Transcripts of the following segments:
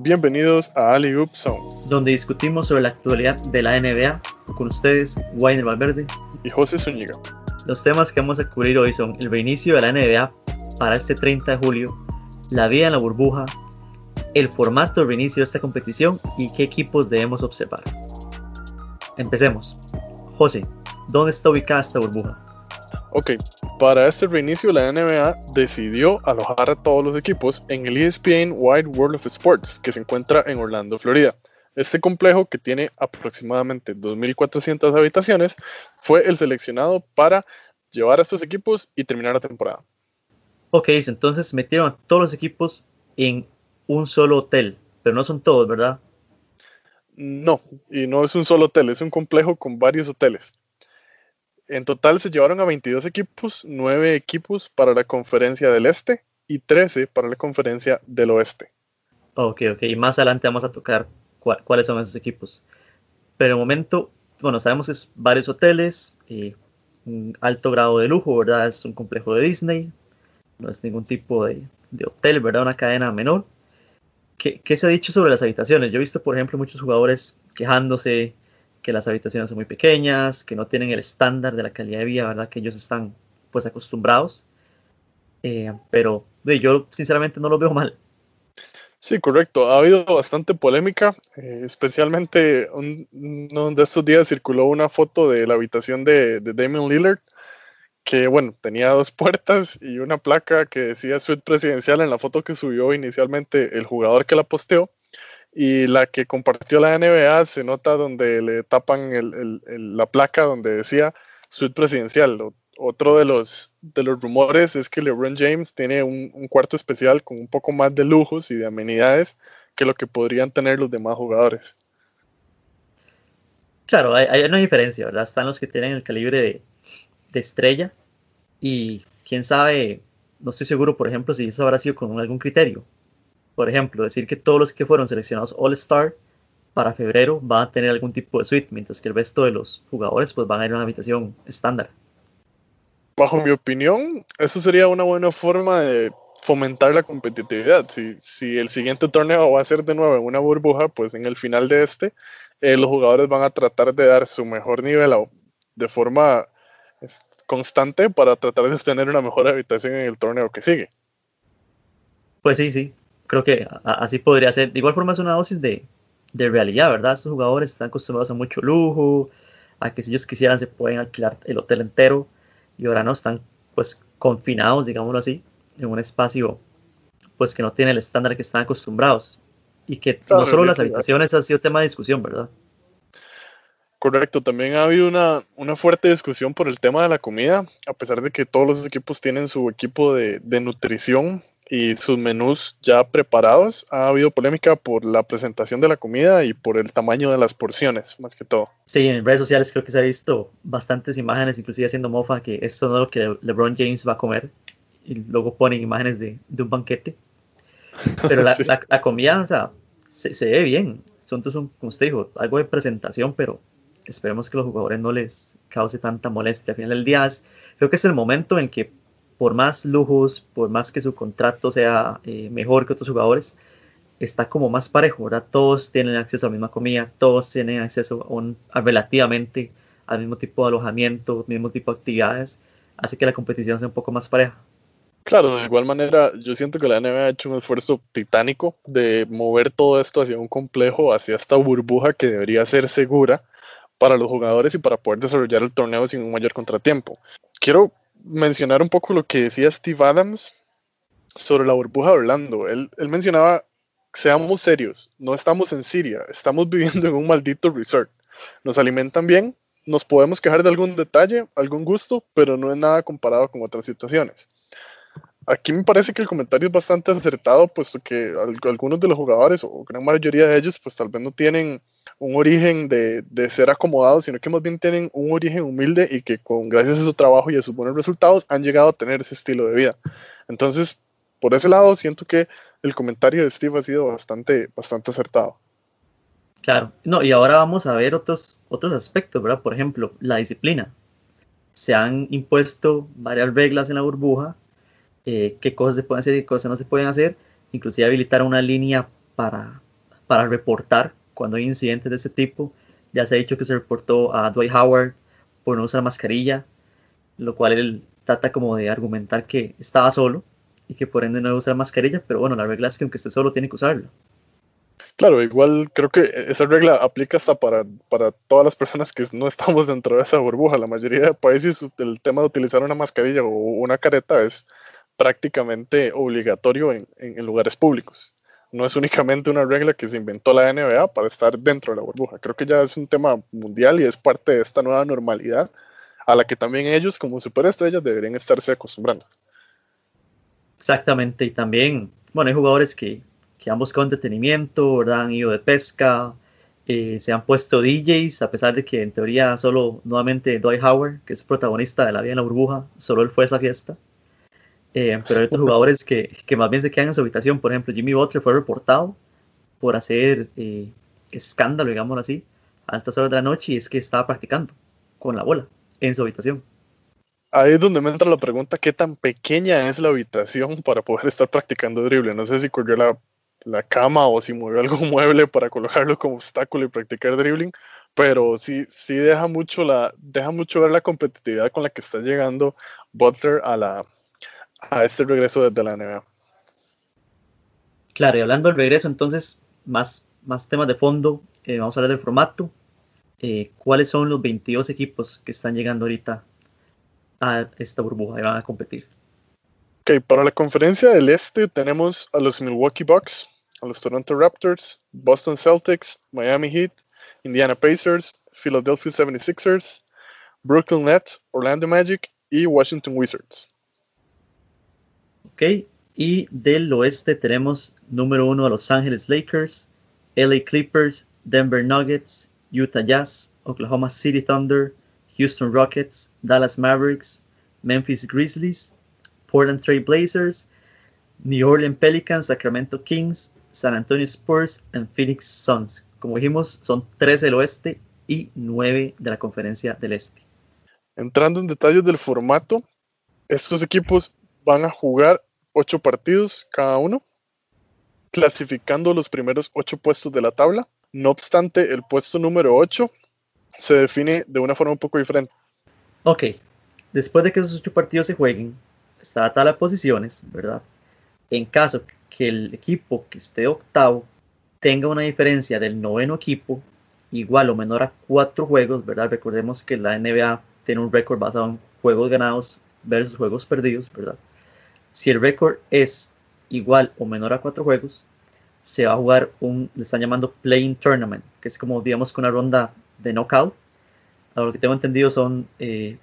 Bienvenidos a Ali Oop Zone, donde discutimos sobre la actualidad de la NBA con ustedes, Wayne Valverde y José Zúñiga. Los temas que vamos a cubrir hoy son el reinicio de la NBA para este 30 de julio, la vida en la burbuja, el formato de reinicio de esta competición y qué equipos debemos observar. Empecemos. José, ¿dónde está ubicada esta burbuja? Ok, para este reinicio la NBA decidió alojar a todos los equipos en el ESPN Wide World of Sports, que se encuentra en Orlando, Florida. Este complejo, que tiene aproximadamente 2.400 habitaciones, fue el seleccionado para llevar a estos equipos y terminar la temporada. Ok, entonces metieron a todos los equipos en un solo hotel, pero no son todos, ¿verdad? No, y no es un solo hotel, es un complejo con varios hoteles. En total se llevaron a 22 equipos, 9 equipos para la conferencia del este y 13 para la conferencia del oeste. Ok, ok, y más adelante vamos a tocar cuáles son esos equipos. Pero de momento, bueno, sabemos que es varios hoteles, y un alto grado de lujo, ¿verdad? Es un complejo de Disney, no es ningún tipo de, de hotel, ¿verdad? Una cadena menor. ¿Qué, ¿Qué, se ha dicho sobre las habitaciones? Yo he visto, por ejemplo, muchos jugadores quejándose que las habitaciones son muy pequeñas, que no tienen el estándar de la calidad de vida, ¿verdad? Que ellos están pues acostumbrados. Eh, pero yo sinceramente no lo veo mal. Sí, correcto. Ha habido bastante polémica, eh, especialmente uno de estos días circuló una foto de la habitación de, de Damon Lillard, que bueno, tenía dos puertas y una placa que decía suite presidencial en la foto que subió inicialmente el jugador que la posteó y la que compartió la NBA se nota donde le tapan la placa donde decía suite presidencial. Otro de los, de los rumores es que LeBron James tiene un, cuarto especial con un poco más de lujos y de amenidades que lo que podrían tener los demás jugadores. Claro, hay, una diferencia, ¿verdad? Están los que tienen el calibre de, de estrella y quién sabe, no estoy seguro, por ejemplo, si eso habrá sido con algún criterio por ejemplo, decir que todos los que fueron seleccionados All-Star para febrero van a tener algún tipo de suite, mientras que el resto de los jugadores pues van a ir a una habitación estándar. Bajo mi opinión, eso sería una buena forma de fomentar la competitividad. Si, si el siguiente torneo va a ser de nuevo en una burbuja, pues en el final de este, eh, los jugadores van a tratar de dar su mejor nivel de forma constante para tratar de obtener una mejor habitación en el torneo que sigue. Pues sí, sí, creo que así podría ser. De igual forma es una dosis de, de realidad, ¿verdad? Estos jugadores están acostumbrados a mucho lujo, a que si ellos quisieran se pueden alquilar el hotel entero y ahora no, están pues confinados, digámoslo así, en un espacio pues que no tiene el estándar que están acostumbrados y que no solo las habitaciones ha sido tema de discusión, ¿verdad? Correcto, también ha habido una, una, fuerte discusión por el tema de la comida, a pesar de que todos los equipos tienen su equipo de, de nutrición y sus menús ya preparados. Ha habido polémica por la presentación de la comida y por el tamaño de las porciones, más que todo. Sí, en redes sociales creo que se ha visto bastantes imágenes, inclusive haciendo mofa, que esto no es lo que LeBron James va a comer. Y luego ponen imágenes de, de un banquete. Pero la, la, comida, o sea, se, se, ve bien. Son, son, como usted dijo, algo de presentación, pero esperemos que los jugadores no les cause tanta molestia. Al final del día, creo que es el momento en que por más lujos, por más que su contrato sea eh, mejor que otros jugadores, está como más parejo, ¿verdad? Todos tienen acceso a la misma comida, todos tienen acceso a, un, relativamente al mismo tipo de alojamiento, mismo tipo de actividades, hace que la competición sea un poco más pareja. Claro, de igual manera, yo siento que la NBA ha hecho un esfuerzo titánico de mover todo esto hacia un complejo, hacia esta burbuja que debería ser segura para los jugadores y para poder desarrollar el torneo sin un mayor contratiempo. Quiero mencionar un poco lo que decía Steve Adams sobre la burbuja de Orlando. Él, él mencionaba, seamos serios, no estamos en Siria, estamos viviendo en un maldito resort. Nos alimentan bien, nos podemos quejar de algún detalle, algún gusto, pero no es nada comparado con otras situaciones. Aquí me parece que el comentario es bastante acertado, puesto que algunos de los jugadores, o gran mayoría de ellos, pues tal vez no tienen un origen de, de, ser acomodados, sino que más bien tienen un origen humilde y que con gracias a su trabajo y a sus buenos resultados han llegado a tener ese estilo de vida. Entonces, por ese lado, siento que el comentario de Steve ha sido bastante, bastante acertado. Claro, no, y ahora vamos a ver otros, otros aspectos, ¿verdad? Por ejemplo, la disciplina. Se han impuesto varias reglas en la burbuja, eh, qué cosas se pueden hacer y qué cosas no se pueden hacer, inclusive habilitar una línea para para reportar cuando hay incidentes de ese tipo. Ya se ha dicho que se reportó a Dwight Howard por no usar mascarilla, lo cual él trata como de argumentar que estaba solo y que por ende no debe usar mascarilla, pero bueno, la regla es que aunque esté solo tiene que usarlo. Claro, igual creo que esa regla aplica hasta para, para todas las personas que no estamos dentro de esa burbuja. La mayoría de países el tema de utilizar una mascarilla o una careta es prácticamente obligatorio en, en, lugares públicos. No es únicamente una regla que se inventó la NBA para estar dentro de la burbuja. Creo que ya es un tema mundial y es parte de esta nueva normalidad a la que también ellos como superestrellas deberían estarse acostumbrando. Exactamente, y también, bueno, hay jugadores que, que han buscado entretenimiento, ¿verdad? Han ido de pesca, eh, se han puesto DJs, a pesar de que en teoría solo nuevamente Dwight Howard, que es protagonista de La Vida en la Burbuja, solo él fue a esa fiesta. Eh, pero hay otros jugadores que, que, más bien se quedan en su habitación. Por ejemplo, Jimmy Butler fue reportado por hacer eh, escándalo, digámoslo así, a altas horas de la noche y es que estaba practicando con la bola en su habitación. Ahí es donde me entra la pregunta, ¿qué tan pequeña es la habitación para poder estar practicando drible? No sé si corrió la, la cama o si movió algún mueble para colocarlo como obstáculo y practicar dribbling, pero sí, sí deja, mucho la, deja mucho ver la competitividad con la que está llegando Butler a, la, a este regreso desde la NBA. Claro, y hablando del regreso, entonces, más, más temas de fondo, eh, vamos a hablar del formato. Eh, ¿Cuáles son los 22 equipos que están llegando ahorita a esta burbuja y van a competir? Ok, para la conferencia del este tenemos a los Milwaukee Bucks, a los Toronto Raptors, Boston Celtics, Miami Heat, Indiana Pacers, Philadelphia 76ers, Brooklyn Nets, Orlando Magic y Washington Wizards. Y del oeste tenemos número uno a Los Angeles Lakers, LA Clippers, Denver Nuggets, Utah Jazz, Oklahoma City Thunder, Houston Rockets, Dallas Mavericks, Memphis Grizzlies, Portland Trail Blazers, New Orleans Pelicans, Sacramento Kings, San Antonio Spurs y Phoenix Suns. Como dijimos, son 13 del oeste y 9 de la conferencia del este. Entrando en detalles del formato, estos equipos van a jugar ocho partidos cada uno, clasificando los primeros ocho puestos de la tabla. No obstante, el puesto número 8 se define de una forma un poco diferente. Ok, después de que esos ocho partidos se jueguen, está la tabla posiciones, ¿verdad? En caso que el equipo que esté octavo tenga una diferencia del noveno equipo igual o menor a cuatro juegos, ¿verdad? Recordemos que la NBA tiene un récord basado en juegos ganados versus juegos perdidos, ¿verdad? Si el récord es igual o menor a cuatro juegos, se va a jugar un, le están llamando Playing Tournament, que es como, digamos, que una ronda de knockout. A lo que tengo entendido son eh,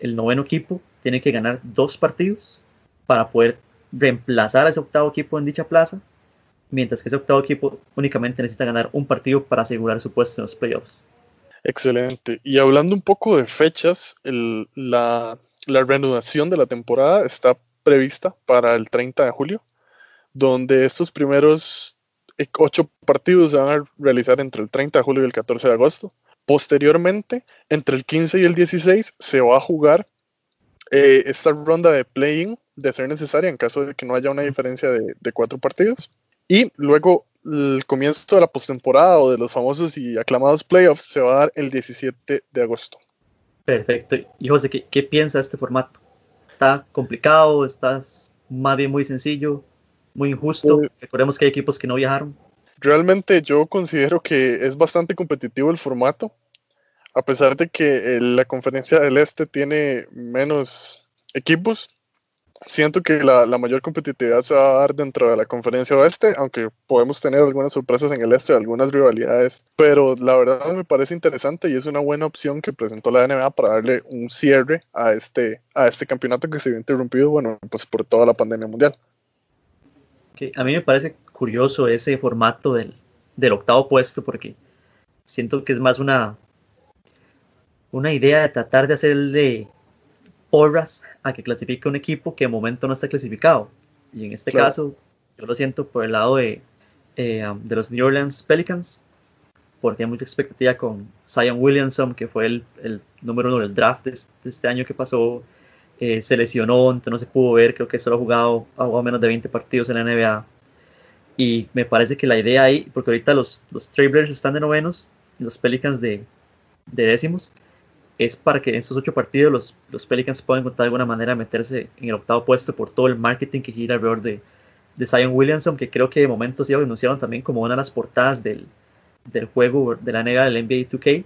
el noveno equipo tiene que ganar dos partidos para poder reemplazar a ese octavo equipo en dicha plaza, mientras que ese octavo equipo únicamente necesita ganar un partido para asegurar su puesto en los playoffs. Excelente. Y hablando un poco de fechas, la, la reanudación de la temporada está prevista para el 30 de julio, donde estos primeros ocho partidos se van a realizar entre el 30 de julio y el 14 de agosto. Posteriormente, entre el 15 y el 16, se va a jugar eh, esta ronda de playing de ser necesaria en caso de que no haya una diferencia de, de cuatro partidos. Y luego el comienzo de la postemporada o de los famosos y aclamados playoffs se va a dar el 17 de agosto. Perfecto. Y José, ¿qué, qué piensa este formato? ¿Está complicado? ¿Está más bien muy sencillo? ¿Muy injusto? Eh, Recordemos que hay equipos que no viajaron. Realmente yo considero que es bastante competitivo el formato, a pesar de que la conferencia del Este tiene menos equipos. Siento que la, la, mayor competitividad se va a dar dentro de la conferencia oeste, aunque podemos tener algunas sorpresas en el este, algunas rivalidades, pero la verdad me parece interesante y es una buena opción que presentó la NBA para darle un cierre a este, a este campeonato que se vio interrumpido, bueno, pues por toda la pandemia mundial. A mí me parece curioso ese formato del, del octavo puesto porque siento que es más una, una idea de tratar de hacerle porras a que clasifique un equipo que de momento no está clasificado. Y en este claro. caso, yo lo siento por el lado de, eh, um, de los New Orleans Pelicans, porque hay mucha expectativa con Zion Williamson, que fue el, el número uno del draft de este, de este año que pasó. Eh, se lesionó, entonces no se pudo ver, creo que solo ha jugado, ha jugado menos de 20 partidos en la NBA Y me parece que la idea ahí, porque ahorita los, los Trailblazers están de novenos y los Pelicans de, de décimos, es para que en estos ocho partidos los, los Pelicans puedan encontrar alguna manera de meterse en el octavo puesto por todo el marketing que gira alrededor de, de Zion Williamson, que creo que de momento sí anunciaron también como una de las portadas del, del juego de la NBA del NBA 2K,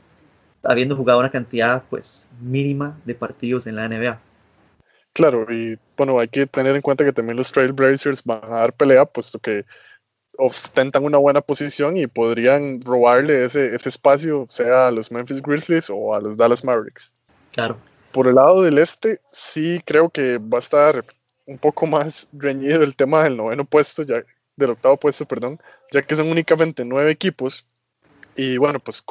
habiendo jugado una cantidad pues mínima de partidos en la NBA. Claro, y bueno, hay que tener en cuenta que también los Trailblazers van a dar pelea, puesto que ostentan una buena posición y podrían robarle ese, ese espacio, sea a los Memphis Grizzlies o a los Dallas Mavericks. Claro. Por el lado del este, sí creo que va a estar un poco más reñido el tema del noveno puesto, ya, del octavo puesto, perdón, ya que son únicamente nueve equipos. Y bueno, pues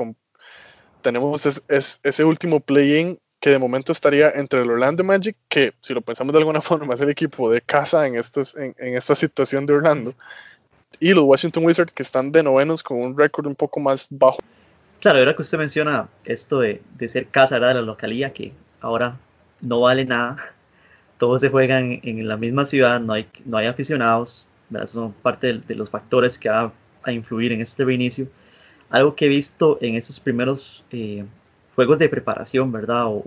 tenemos ese último play-in que de momento estaría entre el Orlando Magic, que si lo pensamos de alguna forma es el equipo de casa en, estos, en, en esta situación de Orlando, y los Washington Wizards que están de novenos con un récord un poco más bajo. Claro, ahora que usted menciona esto de, de ser casa de la localía, que ahora no vale nada, todos se juegan en, la misma ciudad, no hay, no hay aficionados, ¿verdad? son parte de, los factores que van a influir en este reinicio. Algo que he visto en esos primeros eh, juegos de preparación, ¿verdad? O,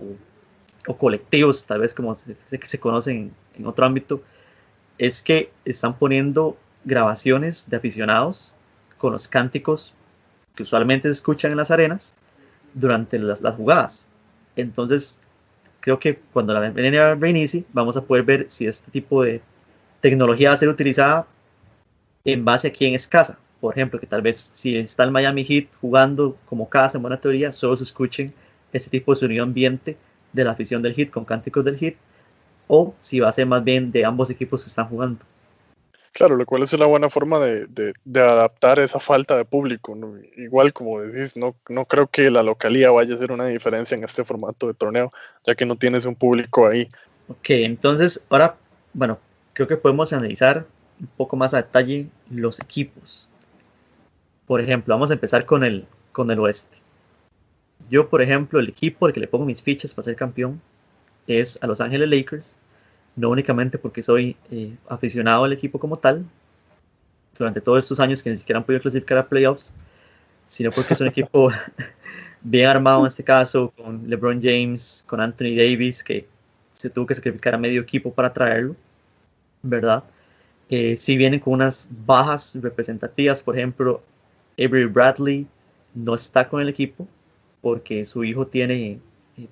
o, colectivos, tal vez como se, se conocen en otro ámbito, es que están poniendo grabaciones de aficionados con los cánticos que usualmente se escuchan en las arenas durante las, las jugadas. Entonces, creo que cuando la NBA reinicie, vamos a poder ver si este tipo de tecnología va a ser utilizada en base a quién es casa. Por ejemplo, que tal vez si está el Miami Heat jugando como casa en buena teoría, solo se escuchen ese tipo de sonido ambiente de la afición del Heat con cánticos del Heat, o si va a ser más bien de ambos equipos que están jugando. Claro, lo cual es una buena forma de, de, adaptar esa falta de público. Igual, como decís, no, no creo que la localía vaya a ser una diferencia en este formato de torneo, ya que no tienes un público ahí. Ok, entonces ahora, bueno, creo que podemos analizar un poco más a detalle los equipos. Por ejemplo, vamos a empezar con el, con el oeste. Yo, por ejemplo, el equipo al que le pongo mis fichas para ser campeón es a Los Ángeles Lakers no únicamente porque soy eh, aficionado al equipo como tal, durante todos estos años que ni siquiera han podido clasificar a playoffs, sino porque es un equipo bien armado en este caso, con LeBron James, con Anthony Davis, que se tuvo que sacrificar a medio equipo para traerlo, ¿verdad? Eh, si vienen con unas bajas representativas, por ejemplo, Avery Bradley no está con el equipo porque su hijo tiene,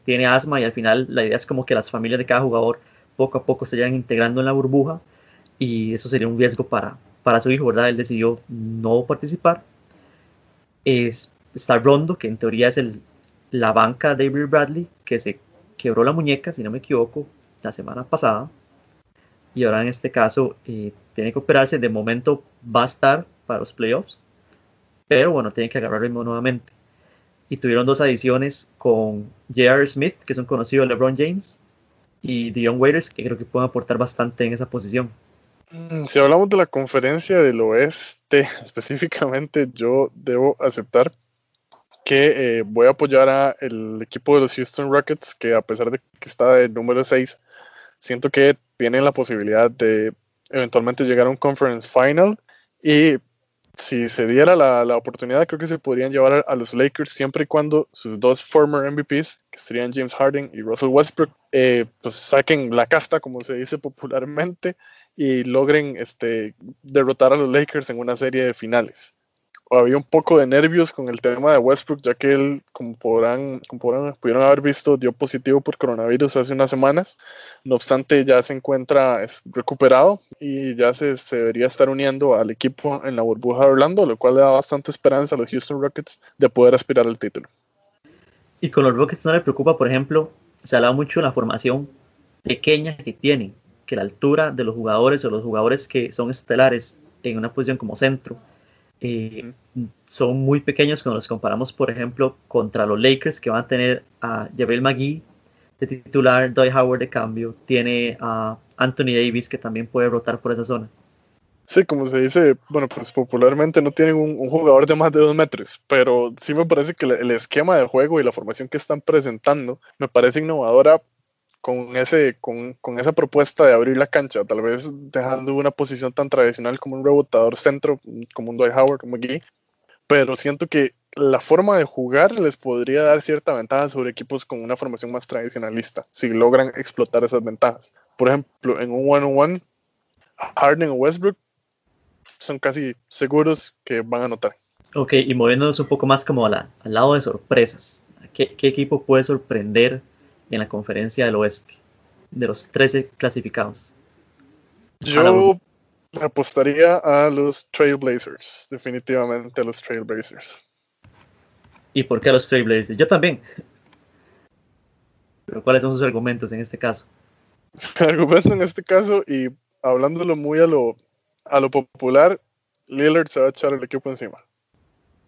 tiene asma y al final la idea es como que las familias de cada jugador poco a poco se vayan integrando en la burbuja y eso sería un riesgo para, para su hijo, ¿verdad? Él decidió no participar. Es, está Rondo, que en teoría es el, la banca de Avery Bradley, que se quebró la muñeca, si no me equivoco, la semana pasada. Y ahora en este caso eh, tiene que operarse. De momento va a estar para los playoffs, pero bueno, tiene que agarrar ritmo nuevamente. Y tuvieron dos adiciones con J.R. Smith, que es un conocido LeBron James, y Dion Waiters, que creo que pueden aportar bastante en esa posición. Mm, si hablamos de la conferencia del oeste específicamente, yo debo aceptar que eh, voy a apoyar al equipo de los Houston Rockets, que a pesar de que está de número 6, siento que tienen la posibilidad de eventualmente llegar a un conference final y si se diera la, oportunidad, creo que se podrían llevar a, los Lakers siempre y cuando sus dos former MVPs, que serían James Harden y Russell Westbrook, eh, pues saquen la casta, como se dice popularmente, y logren este, derrotar a los Lakers en una serie de finales había un poco de nervios con el tema de Westbrook, ya que él, como podrán, como pudieron haber visto, dio positivo por coronavirus hace unas semanas. No obstante, ya se encuentra recuperado y ya se, se, debería estar uniendo al equipo en la burbuja de Orlando, lo cual le da bastante esperanza a los Houston Rockets de poder aspirar al título. Y con los Rockets no le preocupa, por ejemplo, se habla mucho de la formación pequeña que tienen, que la altura de los jugadores o los jugadores que son estelares en una posición como centro eh, son muy pequeños cuando los comparamos, por ejemplo, contra los Lakers, que van a tener a Javel McGee de titular, Doy Howard de cambio, tiene a Anthony Davis, que también puede rotar por esa zona. Sí, como se dice, bueno, pues popularmente no tienen un, jugador de más de dos metros, pero sí me parece que el esquema de juego y la formación que están presentando me parece innovadora con, ese, con, con, esa propuesta de abrir la cancha, tal vez dejando una posición tan tradicional como un rebotador centro, como un Dwight Howard, como aquí, pero siento que la forma de jugar les podría dar cierta ventaja sobre equipos con una formación más tradicionalista, si logran explotar esas ventajas. Por ejemplo, en un one-on-one, Harden o Westbrook son casi seguros que van a anotar. Ok, y moviéndonos un poco más como al lado de sorpresas. ¿Qué, equipo puede sorprender en la conferencia del oeste? De los 13 clasificados. Yo apostaría a los Trailblazers, definitivamente a los Trailblazers. ¿Y por qué a los Trailblazers? Yo también. Pero ¿cuáles son sus argumentos en este caso? argumento en este caso, y hablándolo muy a lo, a lo popular, Lillard se va a echar el equipo encima.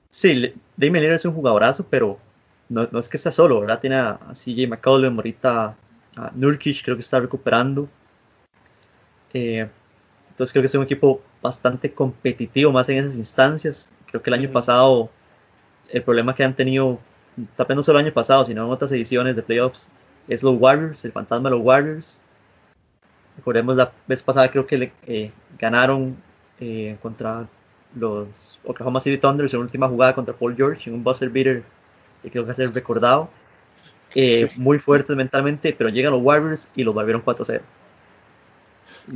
Sí, Damian Lillard es un jugadorazo, pero no, no es que está solo, ¿verdad? Tiene a, CJ McCollum, ahorita a Nurkic, creo que está recuperando. Eh, entonces creo que es un equipo bastante competitivo más en esas instancias. Creo que el año pasado, el problema que han tenido, tal vez no solo el año pasado, sino en otras ediciones de playoffs, es los Warriors, el fantasma de los Warriors. Recordemos la vez pasada creo que le, eh, ganaron eh, contra los Oklahoma City Thunder en la última jugada contra Paul George en un buzzer beater que creo que ser recordado. Eh, muy fuertes mentalmente, pero llegan los Warriors y los volvieron 4-0.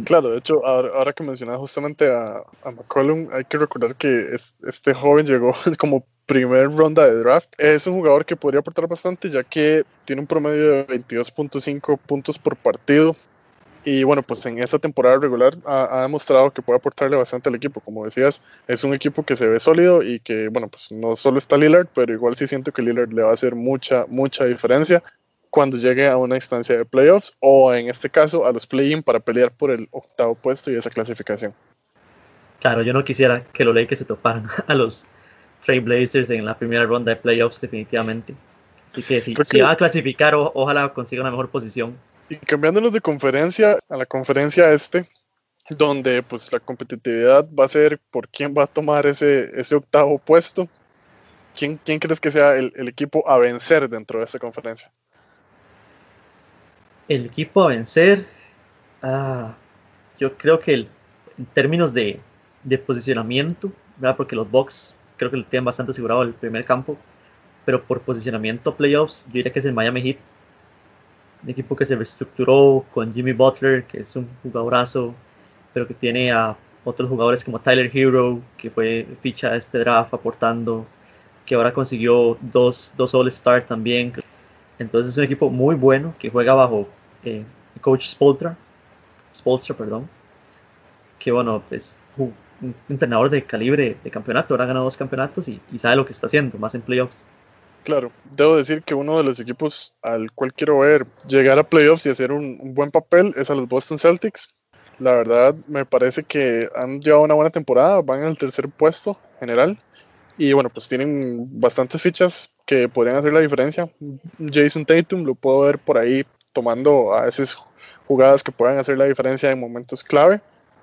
Claro, de hecho, ahora, que mencionas justamente a, a, McCollum, hay que recordar que este joven llegó como primer ronda de draft. Es un jugador que podría aportar bastante, ya que tiene un promedio de 22.5 puntos por partido, y bueno, pues en esa temporada regular ha, demostrado que puede aportarle bastante al equipo. Como decías, es un equipo que se ve sólido y que, bueno, pues no solo está Lillard, pero igual sí siento que Lillard le va a hacer mucha, mucha diferencia cuando llegue a una instancia de playoffs o en este caso a los play-in para pelear por el octavo puesto y esa clasificación. Claro, yo no quisiera que los Lakers se toparan a los Trailblazers en la primera ronda de playoffs definitivamente. Así que si, si va a clasificar, ojalá consiga una mejor posición y cambiándonos de conferencia a la conferencia este, donde pues la competitividad va a ser por quién va a tomar ese, ese octavo puesto. ¿Quién, quién crees que sea el, equipo a vencer dentro de esta conferencia? El equipo a vencer, ah, yo creo que en términos de, de posicionamiento, ¿verdad? porque los Bucks creo que lo tienen bastante asegurado el primer campo, pero por posicionamiento playoffs, yo diría que es el Miami Heat un equipo que se reestructuró con Jimmy Butler, que es un jugadorazo, pero que tiene a otros jugadores como Tyler Hero, que fue ficha de este draft aportando, que ahora consiguió dos, dos All-Star también. Entonces es un equipo muy bueno que juega bajo eh, coach Spoltra, Spolstra, perdón, que bueno, pues un, entrenador de calibre de campeonato, ahora ha ganado dos campeonatos y sabe lo que está haciendo, más en playoffs. Claro, debo decir que uno de los equipos al cual quiero ver llegar a playoffs y hacer un, buen papel es a los Boston Celtics. La verdad, me parece que han llevado una buena temporada, van al tercer puesto general. Y bueno, pues tienen bastantes fichas que podrían hacer la diferencia. Jason Tatum lo puedo ver por ahí tomando a veces jugadas que puedan hacer la diferencia en momentos clave.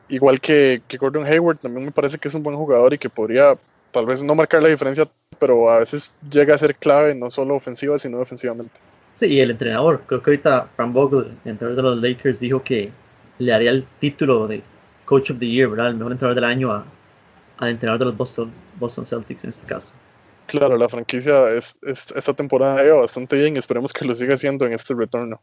Igual que, que Gordon Hayward, también me parece que es un buen jugador y que podría tal vez no marcar la diferencia, pero a veces llega a ser clave no solo ofensiva, sino defensivamente. Sí, y el entrenador, creo que ahorita Frank Vogel, el entrenador de los Lakers, dijo que le haría el título de Coach of the Year, ¿verdad? El mejor entrenador del año al entrenador de los Boston, Boston Celtics en este caso. Claro, la franquicia es, esta temporada ido bastante bien y esperemos que lo siga haciendo en este retorno.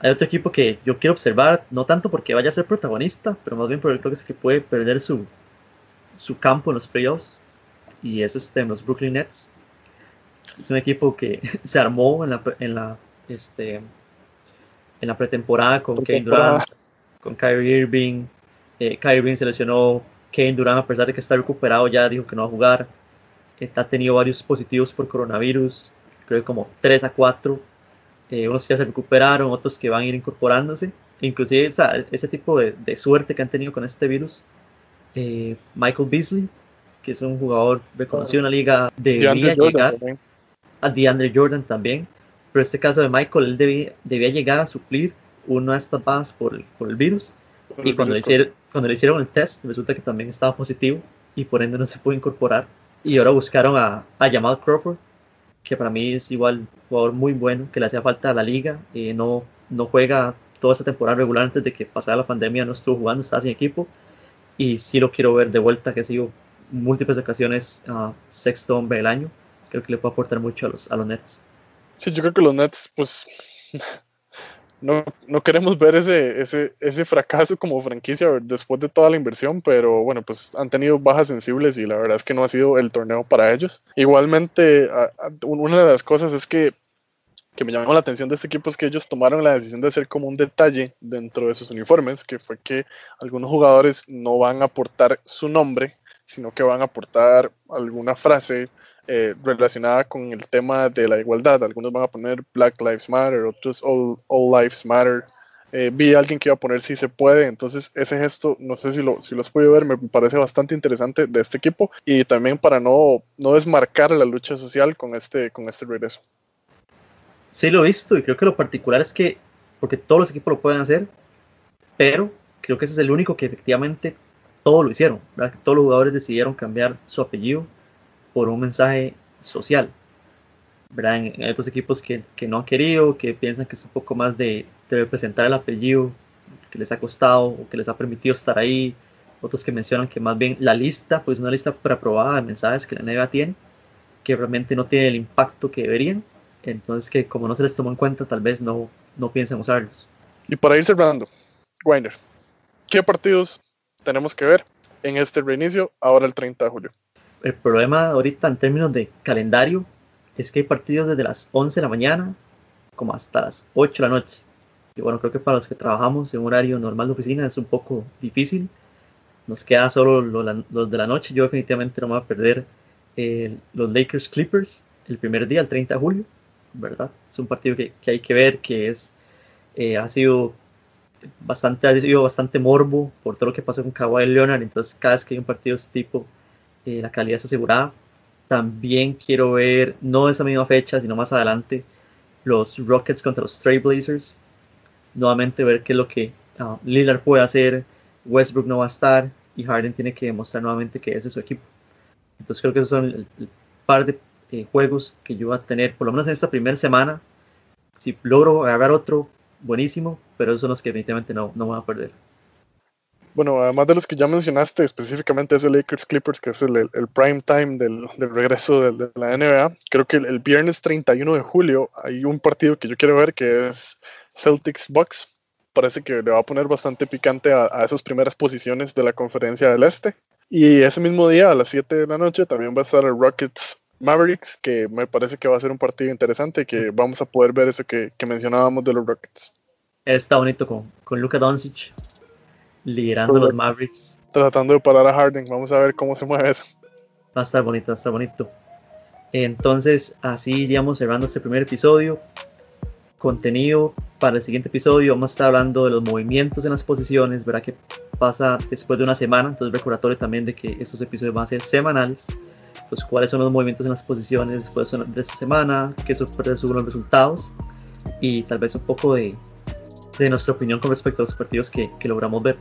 Hay otro equipo que yo quiero observar, no tanto porque vaya a ser protagonista, pero más bien porque creo que es que puede perder su, su campo en los playoffs y es este, los Brooklyn Nets. Es un equipo que se armó en la, en la, este, en la pretemporada con Kane Durant, con Kyrie Irving. Eh, Kyrie Irving se lesionó. Kane Durant, a pesar de que está recuperado, ya dijo que no va a jugar. Eh, ha tenido varios positivos por coronavirus, creo que como 3 a 4. Eh, unos que ya se recuperaron, otros que van a ir incorporándose. Inclusive ese tipo de, de suerte que han tenido con este virus eh, Michael Beasley, que es un jugador reconocido en la liga, debía llegar a DeAndre Jordan también, pero este caso de Michael, él debía, debía llegar a suplir una de estas bajas por el, por el virus, y cuando, le hicieron, cuando le hicieron el test, resulta que también estaba positivo, y por ende no se pudo incorporar, y ahora buscaron a, a Jamal Crawford, que para mí es igual un jugador muy bueno, que le hacía falta a la liga, eh, no, no juega toda esa temporada regular antes de que pasara la pandemia, no estuvo jugando, está sin equipo, y sí lo quiero ver de vuelta, que ha sido múltiples ocasiones uh, sexto hombre del año, creo que le puede aportar mucho a los, a los Nets. Sí, yo creo que los Nets, pues no, no queremos ver ese, ese, ese fracaso como franquicia después de toda la inversión, pero bueno, pues han tenido bajas sensibles y la verdad es que no ha sido el torneo para ellos. Igualmente, una de las cosas es que, que me llamó la atención de este equipo es que ellos tomaron la decisión de hacer como un detalle dentro de sus uniformes, que fue que algunos jugadores no van a aportar su nombre, sino que van a aportar alguna frase eh, relacionada con el tema de la igualdad. Algunos van a poner Black Lives Matter, otros All, Lives Matter. Eh, vi a alguien que iba a poner si se puede, entonces ese gesto, no sé si lo, si lo has podido ver, me parece bastante interesante de este equipo y también para no, no desmarcar la lucha social con este, con este regreso. Sí, lo he visto y creo que lo particular es que, porque todos los equipos lo pueden hacer, pero creo que ese es el único que efectivamente todos lo hicieron, todos los jugadores decidieron cambiar su apellido por un mensaje social. ¿verdad? En, otros equipos que, que, no han querido, que piensan que es un poco más de, representar el apellido que les ha costado o que les ha permitido estar ahí. Otros que mencionan que más bien la lista, pues una lista preaprobada de mensajes que la NBA tiene, que realmente no tiene el impacto que deberían. Entonces que como no se les tomó en cuenta, tal vez no, no piensen usarlos. Y para ir cerrando, Weiner, ¿qué partidos tenemos que ver en este reinicio ahora el 30 de julio? el problema ahorita en términos de calendario es que hay partidos desde las 11 de la mañana como hasta las 8 de la noche. Y bueno, creo que para los que trabajamos en horario normal de oficina es un poco difícil. Nos queda solo los, de la noche. Yo definitivamente no me voy a perder eh, los Lakers Clippers el primer día, el 30 de julio, ¿verdad? Es un partido que, hay que ver, que es, eh, ha sido bastante, ha sido bastante morbo por todo lo que pasó con Kawhi Leonard. Entonces, cada vez que hay un partido de este tipo, eh, la calidad es asegurada. También quiero ver, no esa misma fecha, sino más adelante, los Rockets contra los Trailblazers. Nuevamente ver qué es lo que uh, Lillard puede hacer, Westbrook no va a estar y Harden tiene que demostrar nuevamente que ese es su equipo. Entonces creo que esos son el, par de eh, juegos que yo voy a tener, por lo menos en esta primera semana. Si logro agarrar otro, buenísimo, pero esos son los que definitivamente no, no voy a perder. Bueno, además de los que ya mencionaste, específicamente ese Lakers Clippers, que es el, el prime time del, del regreso de, la NBA, creo que el, viernes 31 de julio hay un partido que yo quiero ver que es Celtics Bucks. Parece que le va a poner bastante picante a, a esas primeras posiciones de la conferencia del Este. Y ese mismo día, a las 7 de la noche, también va a estar el Rockets Mavericks, que me parece que va a ser un partido interesante, que vamos a poder ver eso que, que mencionábamos de los Rockets. Está bonito con, con Luka Doncic liderando los Mavericks. Tratando de parar a Harden, vamos a ver cómo se mueve eso. Va a estar bonito, va a estar bonito. Entonces, así iríamos cerrando este primer episodio. Contenido para el siguiente episodio. Vamos a estar hablando de los movimientos en las posiciones, verá que pasa después de una semana. Entonces, recordatorio también de que estos episodios van a ser semanales. Pues, cuáles son los movimientos en las posiciones después de esta semana, qué sorpresas hubo los resultados y tal vez un poco de, de nuestra opinión con respecto a los partidos que, que logramos ver.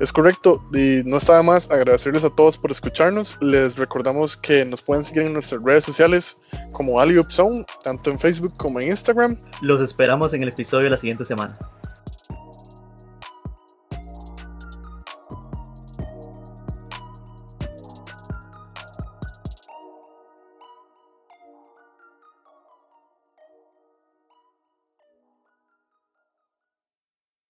Es correcto, y no está de más agradecerles a todos por escucharnos. Les recordamos que nos pueden seguir en nuestras redes sociales como Zone, tanto en Facebook como en Instagram. Los esperamos en el episodio de la siguiente semana.